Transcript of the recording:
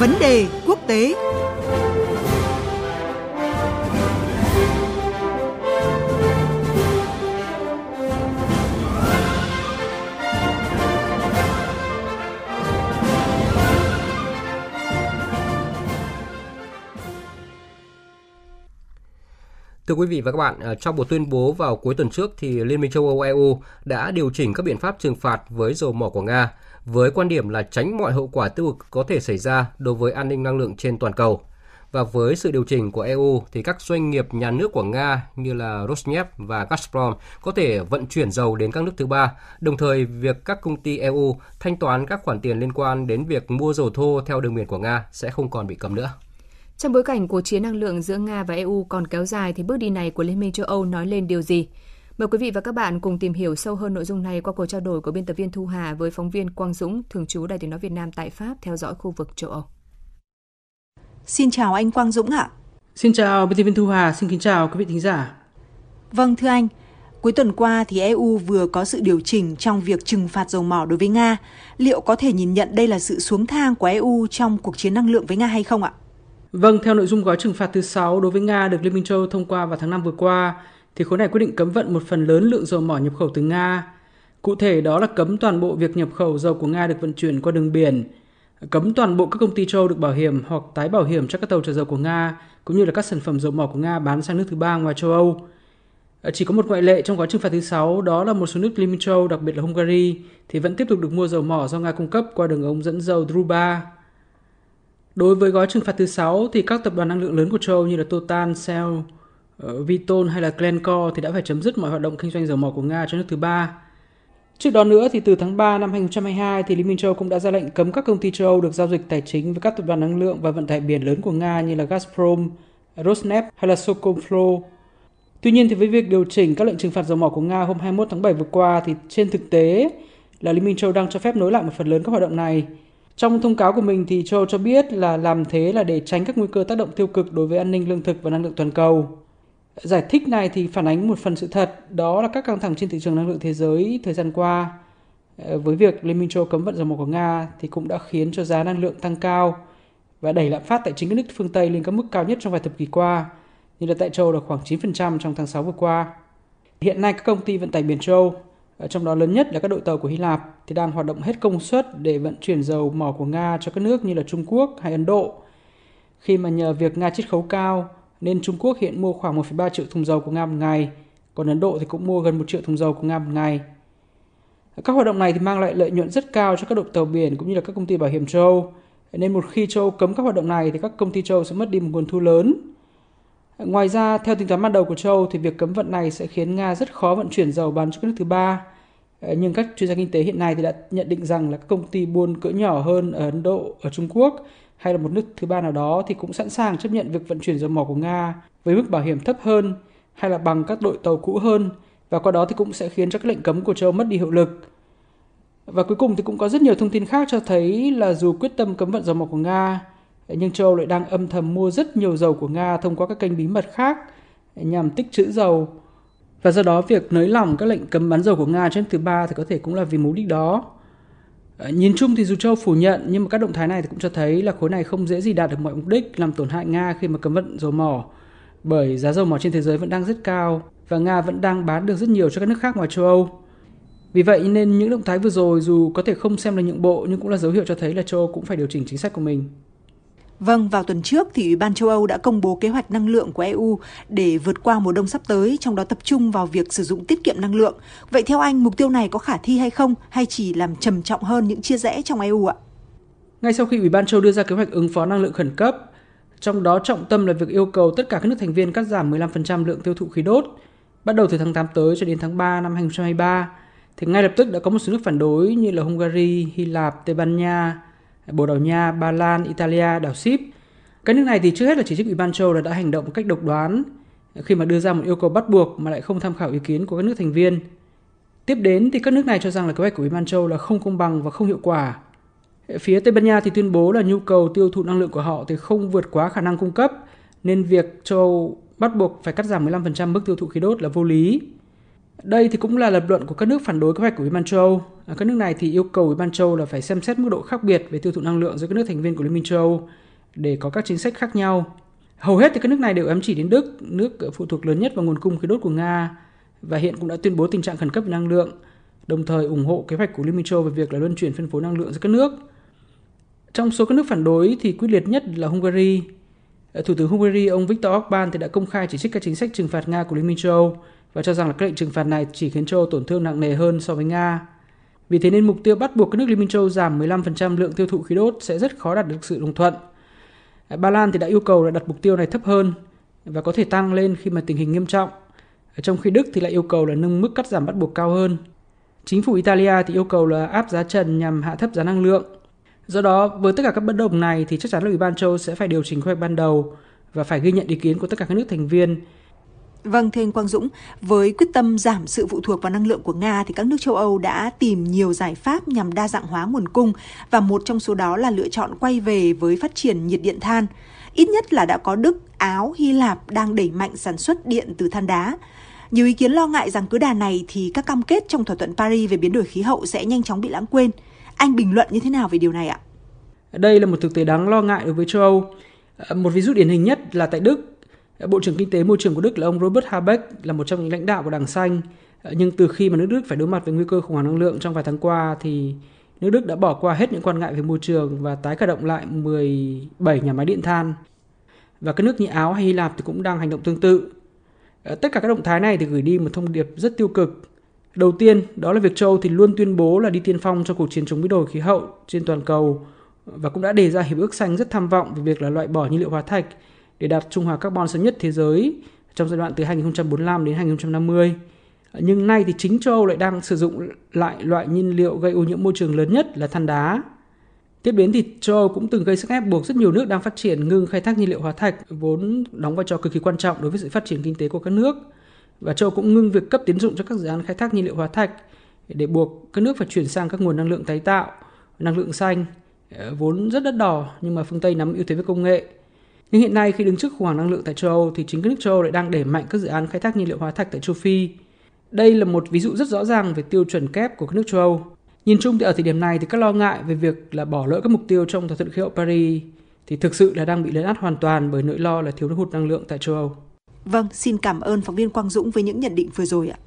Vấn đề quốc tế. Thưa quý vị và các bạn, à, trong một tuyên bố vào cuối tuần trước thì Liên minh châu Âu EU đã điều chỉnh các biện pháp trừng phạt với dầu mỏ của Nga với quan điểm là tránh mọi hậu quả tiêu cực có thể xảy ra đối với an ninh năng lượng trên toàn cầu. Và với sự điều chỉnh của EU thì các doanh nghiệp nhà nước của Nga như là Rosneft và Gazprom có thể vận chuyển dầu đến các nước thứ ba, đồng thời việc các công ty EU thanh toán các khoản tiền liên quan đến việc mua dầu thô theo đường biển của Nga sẽ không còn bị cấm nữa. Trong bối cảnh cuộc chiến năng lượng giữa Nga và EU còn kéo dài thì bước đi này của Liên minh châu Âu nói lên điều gì? Mời quý vị và các bạn cùng tìm hiểu sâu hơn nội dung này qua cuộc trao đổi của biên tập viên Thu Hà với phóng viên Quang Dũng, thường trú Đài tiếng nói Việt Nam tại Pháp theo dõi khu vực châu Âu. Xin chào anh Quang Dũng ạ. Xin chào biên tập viên Thu Hà, xin kính chào quý vị thính giả. Vâng thưa anh, cuối tuần qua thì EU vừa có sự điều chỉnh trong việc trừng phạt dầu mỏ đối với Nga. Liệu có thể nhìn nhận đây là sự xuống thang của EU trong cuộc chiến năng lượng với Nga hay không ạ? Vâng, theo nội dung gói trừng phạt thứ 6 đối với Nga được Liên minh châu thông qua vào tháng 5 vừa qua, thì khối này quyết định cấm vận một phần lớn lượng dầu mỏ nhập khẩu từ Nga. Cụ thể đó là cấm toàn bộ việc nhập khẩu dầu của Nga được vận chuyển qua đường biển, cấm toàn bộ các công ty châu được bảo hiểm hoặc tái bảo hiểm cho các tàu chở dầu của Nga, cũng như là các sản phẩm dầu mỏ của Nga bán sang nước thứ ba ngoài châu Âu. À, chỉ có một ngoại lệ trong gói trừng phạt thứ 6, đó là một số nước Liên minh châu, đặc biệt là Hungary, thì vẫn tiếp tục được mua dầu mỏ do Nga cung cấp qua đường ống dẫn dầu Druba. Đối với gói trừng phạt thứ 6 thì các tập đoàn năng lượng lớn của châu như là Total, Shell, ờ, Vitol hay là Glencore thì đã phải chấm dứt mọi hoạt động kinh doanh dầu mỏ của Nga cho nước thứ ba. Trước đó nữa thì từ tháng 3 năm 2022 thì Liên minh châu cũng đã ra lệnh cấm các công ty châu Âu được giao dịch tài chính với các tập đoàn năng lượng và vận tải biển lớn của Nga như là Gazprom, Rosneft hay là Sokomflo. Tuy nhiên thì với việc điều chỉnh các lệnh trừng phạt dầu mỏ của Nga hôm 21 tháng 7 vừa qua thì trên thực tế là Liên minh châu đang cho phép nối lại một phần lớn các hoạt động này trong thông cáo của mình thì Châu cho biết là làm thế là để tránh các nguy cơ tác động tiêu cực đối với an ninh lương thực và năng lượng toàn cầu. Giải thích này thì phản ánh một phần sự thật, đó là các căng thẳng trên thị trường năng lượng thế giới thời gian qua. Ờ, với việc Liên minh châu cấm vận dầu mỏ của Nga thì cũng đã khiến cho giá năng lượng tăng cao và đẩy lạm phát tại chính các nước phương Tây lên các mức cao nhất trong vài thập kỷ qua, như là tại châu là khoảng 9% trong tháng 6 vừa qua. Hiện nay các công ty vận tải biển châu Ờ, trong đó lớn nhất là các đội tàu của Hy Lạp thì đang hoạt động hết công suất để vận chuyển dầu mỏ của Nga cho các nước như là Trung Quốc hay Ấn Độ. Khi mà nhờ việc Nga chiết khấu cao nên Trung Quốc hiện mua khoảng 1,3 triệu thùng dầu của Nga một ngày, còn Ấn Độ thì cũng mua gần 1 triệu thùng dầu của Nga một ngày. Các hoạt động này thì mang lại lợi nhuận rất cao cho các đội tàu biển cũng như là các công ty bảo hiểm châu. Nên một khi châu cấm các hoạt động này thì các công ty châu sẽ mất đi một nguồn thu lớn Ngoài ra, theo tính toán ban đầu của châu thì việc cấm vận này sẽ khiến Nga rất khó vận chuyển dầu bán cho các nước thứ ba. Ờ, nhưng các chuyên gia kinh tế hiện nay thì đã nhận định rằng là các công ty buôn cỡ nhỏ hơn ở Ấn Độ, ở Trung Quốc hay là một nước thứ ba nào đó thì cũng sẵn sàng chấp nhận việc vận chuyển dầu mỏ của Nga với mức bảo hiểm thấp hơn hay là bằng các đội tàu cũ hơn và qua đó thì cũng sẽ khiến cho các lệnh cấm của châu mất đi hiệu lực. Và cuối cùng thì cũng có rất nhiều thông tin khác cho thấy là dù quyết tâm cấm vận dầu mỏ của Nga ờ, nhưng châu Âu lại đang âm thầm mua rất nhiều dầu của Nga thông qua các kênh bí mật khác ờ, nhằm tích trữ dầu. Và do đó, việc nới lỏng các lệnh cấm bán dầu của Nga trên thứ ba thì có thể cũng là vì mục đích đó. Ờ, nhìn chung thì dù châu phủ nhận, nhưng mà các động thái này thì cũng cho thấy là khối này không dễ gì đạt được mọi mục đích làm tổn hại Nga khi mà cấm vận dầu mỏ, bởi giá dầu mỏ trên thế giới vẫn đang rất cao và Nga vẫn đang bán được rất nhiều cho các nước khác ngoài châu Âu. Vì vậy nên những động thái vừa rồi dù có thể không xem là nhượng bộ nhưng cũng là dấu hiệu cho thấy là châu Âu cũng phải điều chỉnh chính sách của mình. Vâng, vào tuần trước thì Ủy ban châu Âu đã công bố kế hoạch năng lượng của EU để vượt qua mùa đông sắp tới, trong đó tập trung vào việc sử dụng tiết kiệm năng lượng. Vậy theo anh, mục tiêu này có khả thi hay không, hay chỉ làm trầm trọng hơn những chia rẽ trong EU ạ? Ngay sau khi Ủy ban châu đưa ra kế hoạch ứng phó năng lượng khẩn cấp, trong đó trọng tâm là việc yêu cầu tất cả các nước thành viên cắt giảm 15% lượng tiêu thụ khí đốt, bắt đầu từ tháng 8 tới cho đến tháng 3 năm 2023, thì ngay lập tức đã có một số nước phản đối như là Hungary, Hy Lạp, Tây Ban Nha, Bồ Đào Nha, Ba Lan, Italia, đảo Ship. Các nước này thì trước hết là chỉ trích Ủy ban châu là đã hành động một cách độc đoán khi mà đưa ra một yêu cầu bắt buộc mà lại không tham khảo ý kiến của các nước thành viên. Tiếp đến thì các nước này cho rằng là kế hoạch của Ủy ban châu là không công bằng và không hiệu quả. Phía Tây Ban Nha thì tuyên bố là nhu cầu tiêu thụ năng lượng của họ thì không vượt quá khả năng cung cấp nên việc châu bắt buộc phải cắt giảm 15% mức tiêu thụ khí đốt là vô lý. Đây thì cũng là lập luận của các nước phản đối kế hoạch của Ủy ban châu À, các nước này thì yêu cầu Ủy ban châu Âu là phải xem xét mức độ khác biệt về tiêu thụ năng lượng giữa các nước thành viên của Liên minh châu Âu để có các chính sách khác nhau. Hầu hết thì các nước này đều ám chỉ đến Đức, nước phụ thuộc lớn nhất vào nguồn cung khí đốt của Nga và hiện cũng đã tuyên bố tình trạng khẩn cấp về năng lượng, đồng thời ủng hộ kế hoạch của Liên minh châu Âu về việc là luân chuyển phân phối năng lượng giữa các nước. Trong số các nước phản đối thì quyết liệt nhất là Hungary. À, Thủ tướng Hungary ông Viktor Orbán thì đã công khai chỉ trích các chính sách trừng phạt Nga của Liên minh châu Âu và cho rằng là các lệnh trừng phạt này chỉ khiến châu tổn thương nặng nề hơn so với Nga. Vì thế nên mục tiêu bắt buộc các nước Liên minh châu giảm 15% lượng tiêu thụ khí đốt sẽ rất khó đạt được sự đồng thuận. Ba Lan thì đã yêu cầu là đặt mục tiêu này thấp hơn và có thể tăng lên khi mà tình hình nghiêm trọng. Trong khi Đức thì lại yêu cầu là nâng mức cắt giảm bắt buộc cao hơn. Chính phủ Italia thì yêu cầu là áp giá trần nhằm hạ thấp giá năng lượng. Do đó, với tất cả các bất đồng này thì chắc chắn là Ủy ban châu sẽ phải điều chỉnh kế hoạch ban đầu và phải ghi nhận ý kiến của tất cả các nước thành viên Vâng, thưa anh Quang Dũng, với quyết tâm giảm sự phụ thuộc vào năng lượng của Nga thì các nước châu Âu đã tìm nhiều giải pháp nhằm đa dạng hóa nguồn cung và một trong số đó là lựa chọn quay về với phát triển nhiệt điện than. Ít nhất là đã có Đức, Áo, Hy Lạp đang đẩy mạnh sản xuất điện từ than đá. Nhiều ý kiến lo ngại rằng cứ đà này thì các cam kết trong thỏa thuận Paris về biến đổi khí hậu sẽ nhanh chóng bị lãng quên. Anh bình luận như thế nào về điều này ạ? Đây là một thực tế đáng lo ngại đối với châu Âu. Ờ, một ví dụ điển hình nhất là tại Đức, Bộ trưởng Kinh tế Môi trường của Đức là ông Robert Habeck là một trong những lãnh đạo của Đảng Xanh. Ờ, nhưng từ khi mà nước Đức phải đối mặt với nguy cơ khủng hoảng năng lượng trong vài tháng qua thì nước Đức đã bỏ qua hết những quan ngại về môi trường và tái khởi động lại 17 nhà máy điện than. Và các nước như Áo hay Hy Lạp thì cũng đang hành động tương tự. Ờ, tất cả các động thái này thì gửi đi một thông điệp rất tiêu cực. Đầu tiên, đó là việc châu thì luôn tuyên bố là đi tiên phong cho cuộc chiến chống biến đổi khí hậu trên toàn cầu và cũng đã đề ra hiệp ước xanh rất tham vọng về việc là loại bỏ nhiên liệu hóa thạch để đạt trung hòa carbon sớm nhất thế giới trong giai đoạn từ 2045 đến 2050. Nhưng nay thì chính châu Âu lại đang sử dụng lại loại nhiên liệu gây ô nhiễm môi trường lớn nhất là than đá. Tiếp đến thì châu Âu cũng từng gây sức ép buộc rất nhiều nước đang phát triển ngừng khai thác nhiên liệu hóa thạch vốn đóng vai trò cực kỳ quan trọng đối với sự phát triển kinh tế của các nước. Và châu Âu cũng ngưng việc cấp tín dụng cho các dự án khai thác nhiên liệu hóa thạch để buộc các nước phải chuyển sang các nguồn năng lượng tái tạo, năng lượng xanh vốn rất đắt đỏ nhưng mà phương Tây nắm ưu thế với công nghệ nhưng hiện nay khi đứng trước khủng hoảng năng lượng tại châu Âu thì chính các nước châu Âu lại đang đẩy mạnh các dự án khai thác nhiên liệu hóa thạch tại châu Phi. Đây là một ví dụ rất rõ ràng về tiêu chuẩn kép của các nước châu Âu. Nhìn chung thì ở thời điểm này thì các lo ngại về việc là bỏ lỡ các mục tiêu trong thỏa thuận khí hậu Paris thì thực sự là đang bị lấn át hoàn toàn bởi nỗi lo là thiếu hụt năng lượng tại châu Âu. Vâng, xin cảm ơn phóng viên Quang Dũng với những nhận định vừa rồi ạ.